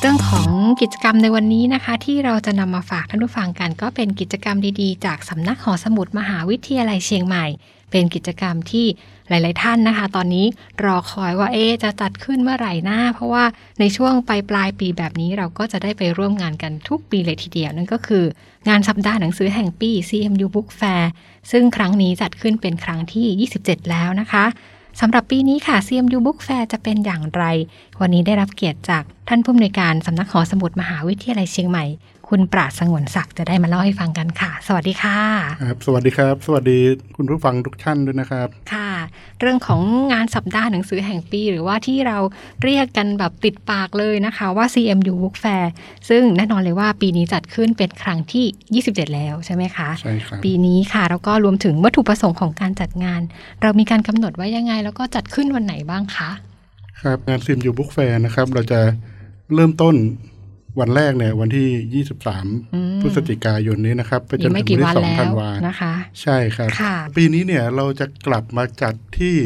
เรื่องของกิจกรรมในวันนี้นะคะ ที่เราจะนำมาฝากท่านผู้ฟังกันก็เป็นกิจกรรมดีๆ จากสำนักหอสมุดมหาวิทยาลัยเชียงใหม่ เป็นกิจกรรมที่หลาย ๆ ท่านนะคะ ตอนนี้รอคอยว่าเอ๊จะจัดขึ้นเมื่อไหร่หน้า เพราะว่าในช่วงปลายปลายปีแบบนี้เราก็จะได้ไปร่วมงานกันทุกปีเลยทีเดียว นั่นก็คืองานสัปดาห์หนังสือแห่งปี CMU Book Fair ซึ่งครั้งนี้จัดขึ้นเป็นครั้งที่ 27 แล้วนะคะ สำหรับปีนี้ค่ะ CMU Book Fair จะเป็นอย่างไร วันนี้ได้รับเกียรติจากท่านผู้อำนวยการสำนักหอสมุดมหาวิทยาลัยเชียงใหม่ คุณปราดสงวนศักดิ์จะได้มาเล่าให้ฟังกันค่ะ สวัสดีค่ะ ครับ สวัสดีครับ สวัสดีคุณผู้ฟังทุกท่านด้วยนะครับ ค่ะ เรื่องของงานสัปดาห์หนังสือแห่งปี หรือว่าที่เราเรียกกันแบบติดปากเลยนะคะว่า CMU Book Fair ซึ่งแน่นอนเลยว่าปีนี้จัดขึ้นเป็นครั้งที่ 27 แล้วใช่ไหมคะใช่ครับปีนี้ค่ะแล้วก็รวมถึงวัตถุประสงค์ของการจัดงาน เรามีการกำหนดไว้ยังไง แล้วก็จัดขึ้นวันไหนบ้างคะครับงานซิมยูบุ๊กแฟร์นะครับเราจะเริ่มต้นวันแรกเนี่ยวันที่ 23พ ฤศจิกายนนี้นะครับไปจอีนกไม่ถึงกี่วันวันที่2แล้ธัวนวานะคะ ใช่ครับค่ะปีนี้เนี่ยเราจะกลับมาจัดที่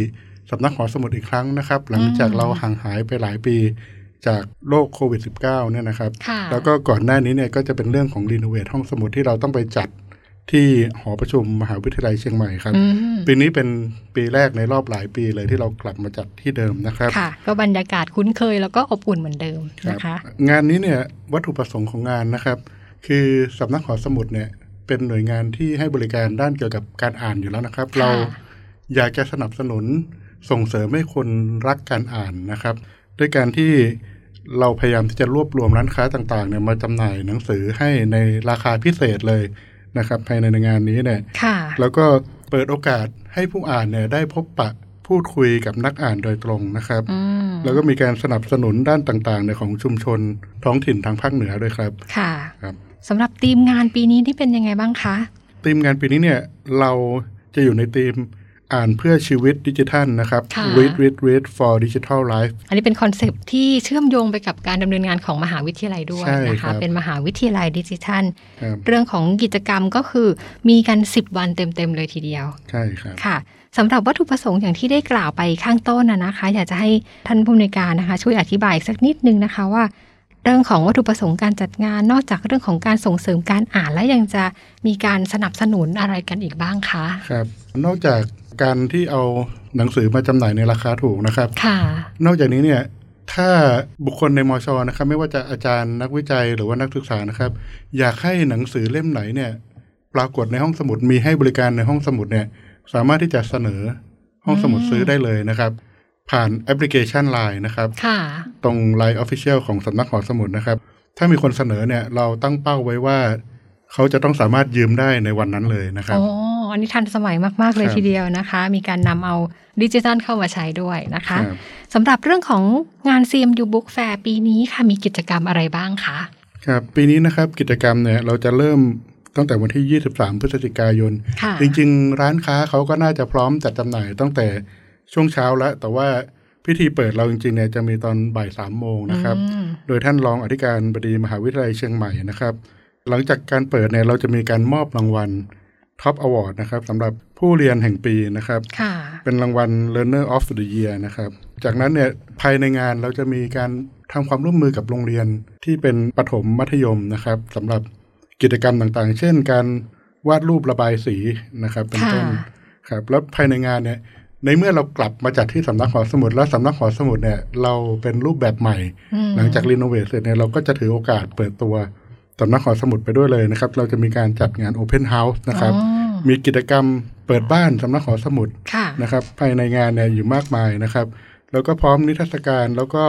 สำนักหอสมุดอีกครั้งนะครับ หลังจากเราห่างหายไปหลายปีจากโรคโควิด -19 เนี่ยนะครับค่ะแล้วก็ก่อนหน้านี้เนี่ยก็จะเป็นเรื่องของรีโนเวทห้องสมุดที่เราต้องไปจัดที่หอประชุมมหาวิทยาลัยเชียงใหม่ครับอืมปีนี้เป็นปีแรกในรอบหลายปีเลยที่เรากลับมาจัดที่เดิมนะครับค่ะก็บรรยากาศคุ้นเคยแล้วก็อบอุ่นเหมือนเดิมครับนะคะ งานนี้เนี่ยวัตถุประสงค์ของงานนะครับ คือสำนักหอสมุดเนี่ยเป็นหน่วยงานที่ให้บริการด้านเกี่ยวกับการอ่านอยู่แล้วนะครับค่ะเราอยากจะสนับสนุนส่งเสริมให้คนรักการอ่านนะครับ ด้วยการที่เราพยายามที่จะรวบรวมร้านค้าต่างๆเนี่ยมาจำหน่ายหนังสือให้ในราคาพิเศษเลยนะครับ ภายในงานนี้เนี่ยค่ะแล้วก็เปิดโอกาสให้ผู้อ่านเนี่ยได้พบปะ พูดคุยกับนักอ่านโดยตรงนะครับอืมแล้วก็มีการสนับสนุนด้านต่างๆในของชุมชนท้องถิ่นทางภาคเหนือด้วยครับ ค่ะครับสำหรับทีมงานปีนี้ที่เป็นยังไงบ้างคะทีมงานปีนี้เนี่ยเราจะอยู่ในธีม อ่านเพื่อชีวิตดิจิทัลนะครับค่ะ read read read for digital life อันนี้เป็นคอนเซปต์ที่เชื่อมโยงไปกับการดำเนินงานของมหาวิทยาลัยด้วยใช่นะคะครับเป็นมหาวิทยาลัยดิจิทัลครับเรื่องของกิจกรรมก็คือมีกัน 10 วันเต็ม ๆ เลยทีเดียว ใช่ครับค่ะสำหรับวัตถุประสงค์อย่างที่ได้กล่าวไปข้างต้นนะนะคะ อยากจะให้ท่านผู้อำนวยการนะคะ ช่วยอธิบายสักนิดนึงนะคะว่าเรื่องของวัตถุประสงค์การจัดงานนอกจากเรื่องของการส่งเสริมการอ่านและยังจะมีการสนับสนุนอะไรกันอีกบ้างคะครับ นอกจาก การที่เอาหนังสือมาจำหน่ายในราคาถูกนะครับ ค่ะ นอกจากนี้เนี่ยถ้าบุคคลในมอชอนะครับ ไม่ว่าจะอาจารย์นักวิจัยหรือว่านักศึกษานะครับ อยากให้หนังสือเล่มไหนเนี่ย ปรากฏในห้องสมุดมีให้บริการในห้องสมุดเนี่ย สามารถที่จะเสนอห้องสมุดอืมซื้อได้เลยนะครับ ผ่านแอปพลิเคชัน Line นะครับค่ะตรง Line Official ของสำนักหอสมุดนะครับ ถ้ามีคนเสนอเนี่ยเราตั้งเป้าไว้ว่า เขาจะต้องสามารถยืมได้ในวันนั้นเลยนะครับ อ๋อ อันนี้ทันสมัยมาก ๆ เลยครับทีเดียวนะคะ มีการนำเอาดิจิทัลเข้ามาใช้ด้วยนะคะครับสำหรับเรื่องของงาน CMU Book Fair ปีนี้ค่ะมีกิจกรรมอะไรบ้างคะครับปีนี้นะครับกิจกรรมเนี่ยเราจะเริ่มตั้งแต่วันที่ 23 พฤศจิกายนค่ะจริง ๆ ร้านค้าเขาก็น่าจะพร้อมจัดจำหน่ายตั้งแต่ช่วงเช้าแล้วแต่ว่าพิธีเปิดเราจริงๆเนี่ยจะมีตอนบ่ายสามโมงนะครับอืมโดยท่านรองอธิการบดีมหาวิทยาลัยเชียงใหม่นะครับ หลังจากการเปิดเนี่ยเราจะมีการมอบรางวัล Top Award นะครับสำหรับผู้เรียนแห่งปีนะครับค่ะเป็นรางวัล Learner of the Year นะครับจากนั้นเนี่ยภายในงานเราจะมีการทำความร่วมมือกับโรงเรียนที่เป็นประถมมัธยมนะครับสำหรับกิจกรรมต่างๆ เช่น การวาดรูประบายสีนะครับเป็นต้นค่ะครับแล้วภายในงานเนี่ยในเมื่อเรากลับมาจัดที่สำนักหอสมุด แล้วสำนักหอสมุดเนี่ยเราเป็นรูปแบบใหม่อืมหลังจากรีโนเวทเสร็จเนี่ยเราก็จะถือโอกาสเปิดตัวสำนักหอสมุดไปด้วยเลยนะครับ เราจะมีการจัดงาน Open House นะครับอ๋อ มีกิจกรรมเปิดบ้านสำนักหอสมุดค่ะนะครับ ภายในงานเนี่ยอยู่มากมายนะครับ แล้วก็พร้อมนิทรรศการแล้วก็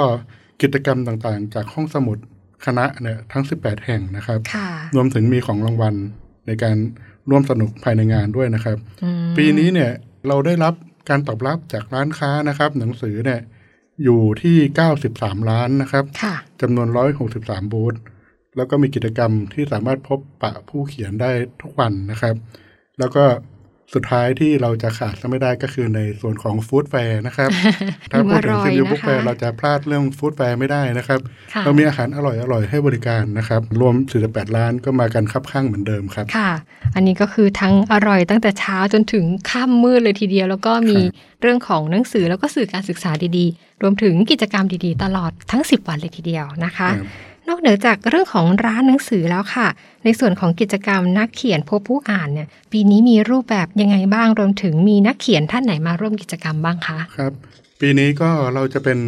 กิจกรรมต่างๆ จากห้องสมุดคณะเนี่ยทั้ง 18 แห่งนะครับค่ะรวมถึงมีของรางวัลในการร่วมสนุกภายในงานด้วยนะครับอืมปีนี้เนี่ยเราได้รับการตอบรับจากร้านค้านะครับ หนังสือเนี่ยอยู่ที่ 93 ล้านนะครับค่ะจำนวน 163 บูธแล้วก็มีกิจกรรมที่สามารถพบปะผู้เขียนได้ทุกวันนะครับ แล้วก็สุดท้ายที่เราจะขาดไม่ได้ก็คือในส่วนของ Food Fair นะครับ ถ้าอิ่มพูดถึงอร่อย CMU นะคะ Book Fair เราจะพลาดเรื่อง Food Fair ไม่ได้นะครับค่ะเรามีอาหารอร่อยๆให้บริการนะครับ รวม 48 ร้านก็มากันคับคั่งเหมือนเดิมครับ ค่ะ อันนี้ก็คือทั้งอร่อยตั้งแต่เช้าจนถึงค่ำมืดเลยทีเดียว แล้วก็มีครับเรื่องของหนังสือแล้วก็สื่อการศึกษาดีๆ รวมถึงกิจกรรมดีๆ ตลอดทั้ง 10 วันเลยทีเดียวนะคะครับนอก เหนือจากเรื่องของร้านหนังสือแล้วค่ะ ในส่วนของกิจกรรมนักเขียนพบผู้อ่านเนี่ยปีนี้มีรูปแบบยังไงบ้างรวมถึงมีนักเขียนท่านไหนมาร่วมกิจกรรมบ้างคะครับปีนี้ก็เราจะเป็น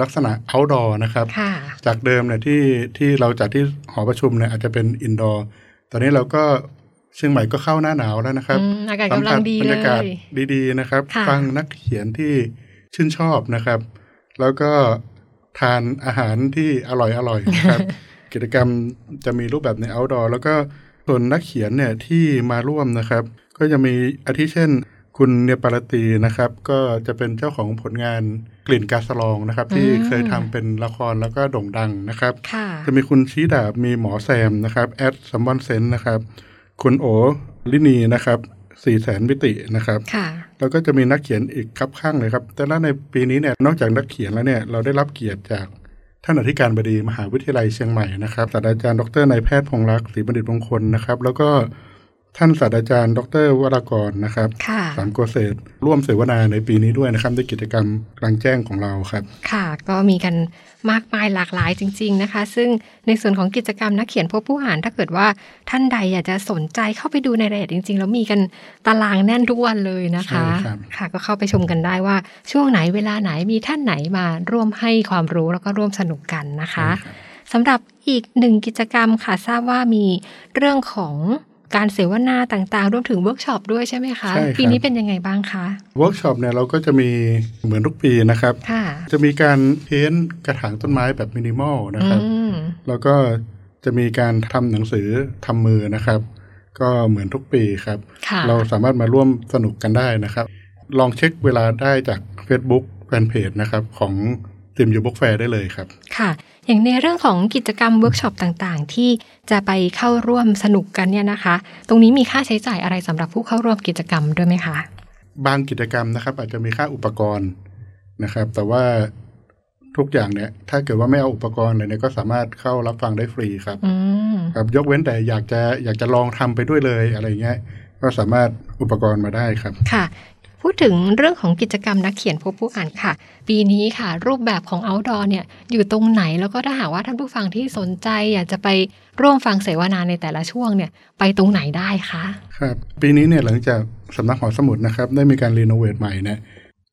ลักษณะ outdoor นะครับค่ะจากเดิมเนี่ยที่ที่เราจัดที่หอประชุมเนี่ยอาจจะเป็น indoor ตอนนี้เราก็เชียงใหม่ก็เข้าหน้าหนาวแล้วนะครับอืมอากาศสัมกำลัผังสดีบรเลรยากาศยดีๆนะครับค่ะฟังนักเขียนที่ชื่นชอบนะครับ แล้วก็ ทานอาหารที่อร่อยๆนะครับ กิจกรรมจะมีรูปแบบใน outdoor แล้วก็ส่วนนักเขียนเนี่ยที่มาร่วมนะครับ ก็จะมีอาทิเช่น คุณเนปาลตีนะครับ ก็จะเป็นเจ้าของผลงานกลิ่นกาสลองนะครับ ที่อืมเคยทำเป็นละครแล้วก็โด่งดังนะครับค่ะจะมีคุณชีดาบมีหมอแซมนะครับแอดซัมบอนเซนนะครับ คุณโอลินีนะครับ สี่แสนมิตินะครับค่ะแล้วก็จะมีนักเขียนอีกครับข้างเลยครับ แต่ละในปีนี้เนี่ย นอกจากนักเขียนแล้วเนี่ย เราได้รับเกียรติจากท่านอธิการบดีมหาวิทยาลัยเชียงใหม่นะครับ ศาสตราจารย์ดรนายแพทย์พงษ์รักษ์ศรีบัณฑิตมงคลนะครับ แล้วก็ ท่านศาสตราจารย์ ดรวรากรนะครับค่ะสามโกเศษร่วมเสวนาในปีนี้ด้วยนะครับด้วยกิจกรรมกลางแจ้งของเราครับ ค่ะ ก็มีกันมากมายหลากหลายจริง ๆนะคะ ซึ่งในส่วนของกิจกรรมนักเขียนพบผู้อ่านถ้าเกิดว่าท่านใดอยากจะสนใจเข้าไปดูในรายละเอียดจริง ๆ แล้วมีกันตารางแน่นทุกวันเลยนะคะใช่ครับค่ะ ก็เข้าไปชมกันได้ว่าช่วงไหนเวลาไหนมีท่านไหนมาร่วมให้ความรู้แล้วก็ร่วมสนุกกันนะคะใช่รับสำหรับอีกหนึ่งกิจกรรมค่ะทราบว่ามีเรื่องของ การเสวนาต่างๆ รวมถึงเวิร์กช็อปด้วยใช่ไหมคะใช่ครับปีนี้เป็นยังไงบ้างคะ เวิร์กช็อปเนี่ยเราก็จะมีเหมือนทุกปีนะครับค่ะจะมีการ paint กระถางต้นไม้แบบมินิมอลนะครับอืมแล้วก็จะมีการทำหนังสือทำมือนะครับ ก็เหมือนทุกปีครับค่ะเราสามารถมาร่วมสนุกกันได้นะครับ ลองเช็คเวลาได้จาก Facebook แฟนเพจนะครับของ CMU Book Fair ได้เลยครับ ค่ะ อย่างในเรื่องของกิจกรรมเวิร์กช็อปต่างๆ ที่จะไปเข้าร่วมสนุกกันเนี่ยนะคะ ตรงนี้มีค่าใช้จ่ายอะไรสำหรับผู้เข้าร่วมกิจกรรมด้วยไหมคะ บางกิจกรรมนะครับ อาจจะมีค่าอุปกรณ์นะครับ แต่ว่าทุกอย่างเนี่ย ถ้าเกิดว่าไม่เอาอุปกรณ์เลยเนี่ยก็สามารถเข้ารับฟังได้ฟรีครับอืมครับยกเว้นแต่อยากจะอยากจะลองทำไปด้วยเลยอะไรเงี้ยก็สามารถอุปกรณ์มาได้ครับ ค่ะ พูดถึงเรื่องของกิจกรรมนักเขียนพบผู้อ่านค่ะ ปีนี้ค่ะ รูปแบบของ outdoor เนี่ยอยู่ตรงไหนแล้วก็ถ้าหากว่าท่านผู้ฟังที่สนใจ อยากจะไปร่วมฟังเสวนาในแต่ละช่วงเนี่ยไปตรงไหนได้คะครับปีนี้เนี่ยหลังจากสำนักหอสมุดนะครับได้มีการรีโนเวทใหม่เนี่ย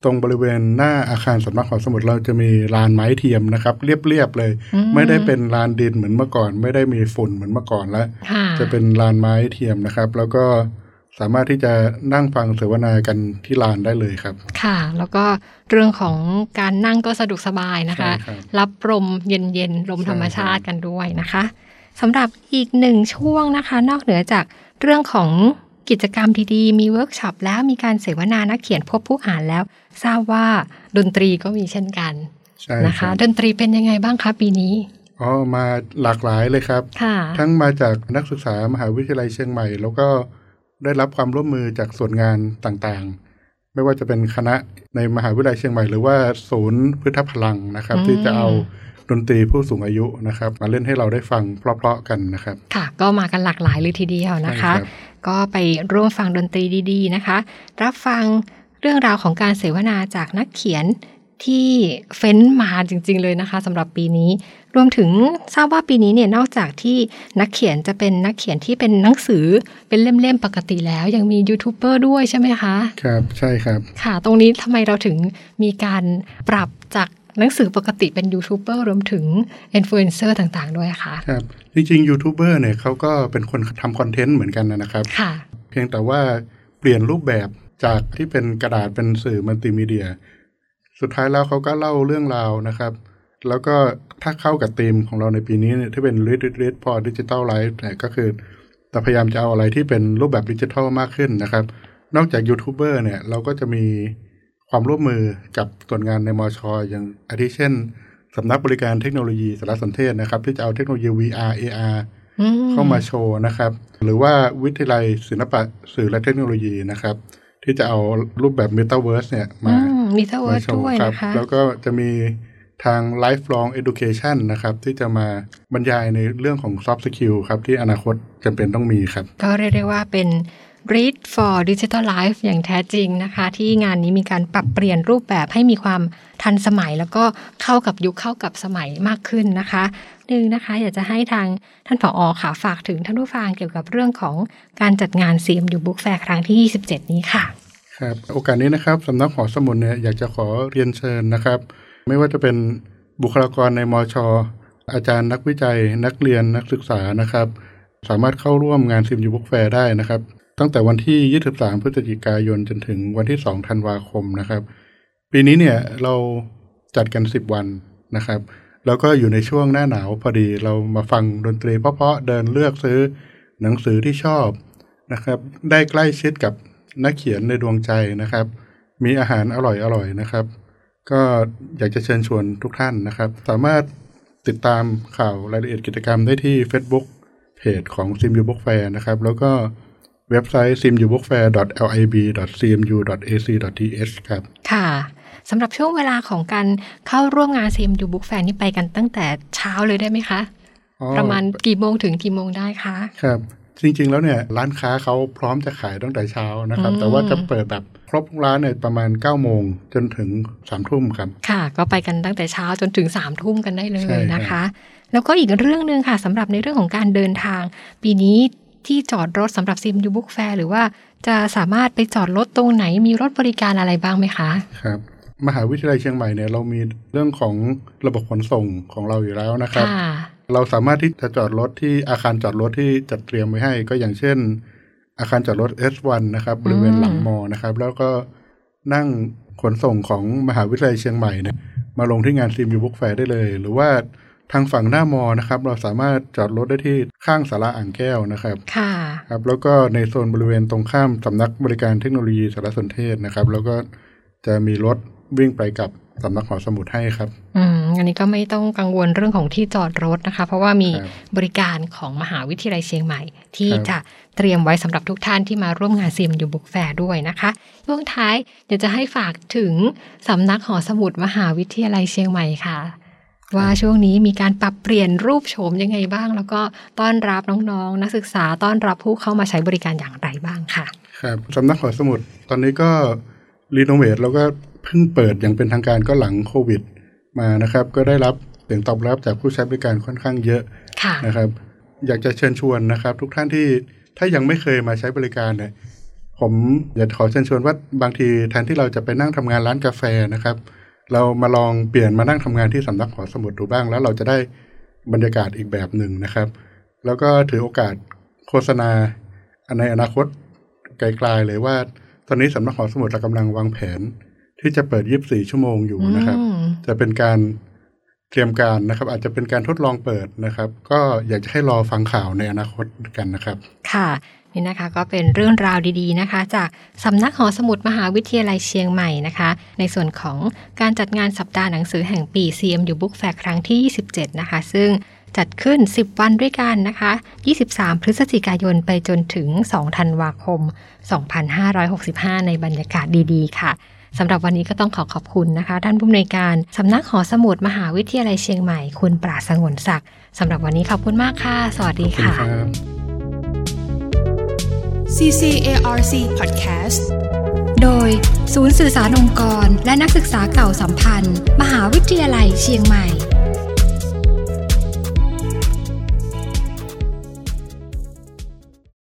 ตรงบริเวณหน้าอาคารสำนักหอสมุดเราจะมีลานไม้เทียมนะครับ เรียบๆเลยอืมไม่ได้เป็นลานดินเหมือนเมื่อก่อน ไม่ได้มีฝุ่นเหมือนเมื่อก่อนแล้วค่ะจะเป็นลานไม้เทียมนะครับ แล้วก็ สามารถที่จะนั่งฟังเสวนากันที่ลานได้เลยครับ ค่ะ แล้วก็เรื่องของการนั่งก็สะดวกสบายนะคะใช่ครับรับลมเย็นๆลมใช่ธรรมชาติครับกันด้วยนะคะสำหรับอีกหนึ่งช่วงนะคะ นอกเหนือจากเรื่องของกิจกรรมดีๆ มีเวิร์กช็อปแล้วมีการเสวนานักเขียนพบผู้อ่านแล้ว ทราบว่าดนตรีก็มีเช่นกันใช่นะคคะรับดนตรีเป็นยังไไงบ้างคะปีนี้อ๋อมาหลากหลายเลยครับค่ะทั้งมาจากนักศึกษามหาวิทยาลัยเชียงใหม่ แล้วก็ ได้รับความร่วมมือจากส่วนงานต่างๆ ไม่ว่าจะเป็นคณะในมหาวิทยาลัยเชียงใหม่หรือว่าศูนย์พืชพลังนะครับอืมที่จะเอาดนตรีผู้สูงอายุนะครับ มาเล่นให้เราได้ฟังเพราะๆกันนะครับ ค่ะ ก็มากันหลากหลายเลยทีเดียวนะคะใช่รับก็ไปร่วมฟังดนตรีดี ๆ นะคะ รับฟังเรื่องราวของการเสวนาจากนักเขียนที่เฟ้นมาจริง ๆ เลยนะคะสำหรับปีนี้ รวมถึงทราบว่าปีนี้เนี่ยนอกจากที่นักเขียนจะเป็นนักเขียนที่เป็นหนังสือเป็นเล่มๆปกติแล้ว ยังมียูทูบเบอร์ด้วยใช่ไหมคะ ครับใช่ครับ ค่ะ ตรงนี้ทำไมเราถึงมีการปรับจากหนังสือปกติเป็นยูทูบเบอร์รวมถึงอินฟลูเอนเซอร์ต่างๆ ด้วยคะครับจริงๆยูทูบเบอร์เนี่ยเขาก็เป็นคนทำคอนเทนต์เหมือนกันนะครับค่ะเพียงแต่ว่าเปลี่ยนรูปแบบจากที่เป็นกระดาษเป็นสื่อมัลติมีเดีย สุดท้ายแล้วเขาก็เล่าเรื่องราวนะครับ แล้วก็ถ้าเข้ากับธีมของเราในปีนี้เนี่ยที่เป็น Read Read Read for Digital Life เนี่ยก็คือแต่พยายามจะเอาอะไรที่เป็นรูปแบบดิจิทัลมากขึ้นนะครับ นอกจากยูทูบเบอร์เนี่ยเราก็จะมีความร่วมมือกับส่วนงานในมอชออย่างอาทิเช่นสำนักบริการเทคโนโลยีสารสนเทศนะครับ ที่จะเอาเทคโนโลยี VR AR อืเข้ามาโชว์นะครับ หรือว่าวิทยาลัยศิลปะสื่อและเทคโนโลยีนะครับ ที่จะเอารูปแบบ Metaverse เนี่ยมามีเทเวิร์มาโชว์ด้วยนะคะแล้วก็จะมี ทาง lifelong education นะครับ ที่จะมาบรรยายในเรื่องของ soft skill ครับ ที่อนาคตจำเป็นต้องมีครับ ก็เรียกได้ว่าเป็น Read for Digital Life อย่างแท้จริงนะคะ ที่งานนี้มีการปรับเปลี่ยนรูปแบบให้มีความทันสมัย แล้วก็เข้ากับยุคเข้ากับสมัยมากขึ้นนะคะหนึ่งนะคะ อยากจะให้ทางท่านผอ.ค่ะฝากถึงท่านผู้ฟังเกี่ยวกับเรื่องของการจัดงาน CMU Book Fair ครั้งที่ 27 นี้ค่ะ ครับ โอกาสนี้นะครับสำนักหอสมุดเนี่ยอยากจะขอเรียนเชิญนะครับ ไม่ว่าจะเป็นบุคลากรในมอชอาจารย์นักวิจัย นักเรียนนักศึกษานะครับ สามารถเข้าร่วมงาน CMU Book Fair ได้นะครับ ตั้งแต่วันที่ 23 พฤศจิกายนจนถึงวันที่ 2 ธันวาคมนะครับ ปีนี้เนี่ยเราจัดกัน 10 วันนะครับ แล้วก็อยู่ในช่วงหน้าหนาวพอดีเรามาฟังดนตรีเพาะๆเดินเลือกซื้อหนังสือที่ชอบนะครับ ได้ใกล้ชิดกับนักเขียนในดวงใจนะครับ มีอาหารอร่อยๆนะครับ ก็อยากจะเชิญชวนทุกท่านนะครับ สามารถติดตามข่าวรายละเอียดกิจกรรมได้ที่ Facebook เพจของ Simu Book Fair นะครับ แล้วก็เว็บไซต์ simubookfair.lib.cmu.ac.th ครับค่ะสำหรับช่วงเวลาของการเข้าร่วมงาน CMU Book Fair นี่ไปกันตั้งแต่เช้าเลยได้ไหมคะอ๋อประมาณกี่โมงถึงกี่โมงได้คะ ครับ จริง ๆ แล้วเนี่ยร้านค้าเขาพร้อมจะขายตั้งแต่เช้านะครับอืมแต่ว่าจะเปิดแบบครบทุกร้านเนี่ยประมาณ9โมงจนถึง3ทุ่มครับ ค่ะ ก็ไปกันตั้งแต่เช้าจนถึงสามทุ่มกันได้เลยใช่ครับนะคะ แล้วก็อีกเรื่องหนึ่งค่ะสำหรับในเรื่องของการเดินทาง ปีนี้ที่จอดรถสำหรับ CMU Book Fair หรือว่าจะสามารถไปจอดรถตรงไหนมีรถบริการอะไรบ้างไหมคะครับมหาวิทยาลัยเชียงใหม่เนี่ยเรามีเรื่องของระบบขนส่งของเราอยู่แล้วนะครับค่ะ เราสามารถที่จะจอดรถที่อาคารจอดรถที่จัดเตรียมไว้ให้ ก็อย่างเช่น อาคารจอดรถ S1 นะครับ บริเวณหลังมอนะครับ แล้วก็นั่งขนส่งของมหาวิทยาลัยเชียงใหม่เนี่ยมาลงที่งาน CMU Book Fair ได้เลย หรือว่าทางฝั่งหน้ามอนะครับ เราสามารถจอดรถได้ที่ข้างศาลาอ่างแก้วนะครับ ค่ะครับแล้วก็ในโซนบริเวณตรงข้ามสำนักบริการเทคโนโลยีสารสนเทศนะครับ แล้วก็จะมีรถวิ่งไปกับ สำนักหอสมุดให้ครับ อืม อันนี้ก็ไม่ต้องกังวลเรื่องของที่จอดรถนะคะ เพราะว่ามีครับบริการของมหาวิทยาลัยเชียงใหม่ ที่ครับจะเตรียมไว้สำหรับทุกท่านที่มาร่วมงาน CMU Book Fair ด้วยนะคะช่วงท้ายเดี๋ยวจะให้ฝากถึงสำนักหอสมุดมหาวิทยาลัยเชียงใหม่ค่ะ ว่าช่วงนี้มีการปรับเปลี่ยนรูปโฉมยังไงบ้าง แล้วก็ต้อนรับน้องๆ นักศึกษาต้อนรับผู้เข้ามาใช้บริการอย่างไรบ้างค่ะ ครับสำนักหอสมุดตอนนี้ก็รีโนเวทแล้วก็ เพิ่งเปิดอย่างเป็นทางการก็หลังโควิด มานะครับ ก็ได้รับเสียงตอบรับจากผู้ใช้บริการค่อนข้างเยอะค่ะนะครับ อยากจะเชิญชวนนะครับ ทุกท่านที่ถ้ายังไม่เคยมาใช้บริการเนี่ยผมอยากขอเชิญชวนว่าบางทีแทนที่เราจะไปนั่งทำงานร้านกาแฟนะครับ เรามาลองเปลี่ยนมานั่งทำงานที่สำนักหอสมุดดูบ้าง แล้วเราจะได้บรรยากาศอีกแบบหนึ่งนะครับ แล้วก็ถือโอกาสโฆษณาในอนาคตไกลๆเลยว่า ตอนนี้สำนักหอสมุดเรากำลังวางแผน ที่จะเปิด 24 ชั่วโมงอยู่นะครับอืมจะเป็นการเตรียมการนะครับ อาจจะเป็นการทดลองเปิดนะครับ ก็อยากจะให้รอฟังข่าวในอนาคตกันนะครับ ค่ะนี่นะคะก็เป็นเรื่องราวดีๆนะคะ จากสำนักหอสมุดมหาวิทยาลัยเชียงใหม่นะคะ ในส่วนของการจัดงานสัปดาห์หนังสือแห่งปี CMU Book Fair ครั้งที่ 27 นะคะ ซึ่งจัดขึ้น 10 วันด้วยกันนะคะ 23 พฤศจิกายนไปจนถึง 2 ธันวาคม 2565 ในบรรยากาศดีๆ ค่ะ สำหรับวันนี้ก็ต้องขอขอบคุณนะคะท่านผู้อำนวยการสำนักหอสมุดมหาวิทยาลัยเชียงใหม่ คุณปราศสงวนศักดิ์สำหรับวันนี้ขอบคุณมากค่ะ สวัสดีขอบคุณค่ะครับ CCARC Podcast โดย ศูนย์สื่อสารองค์กร และนักศึกษาเก่าสัมพันธ์ มหาวิทยาลัยเชียงใหม่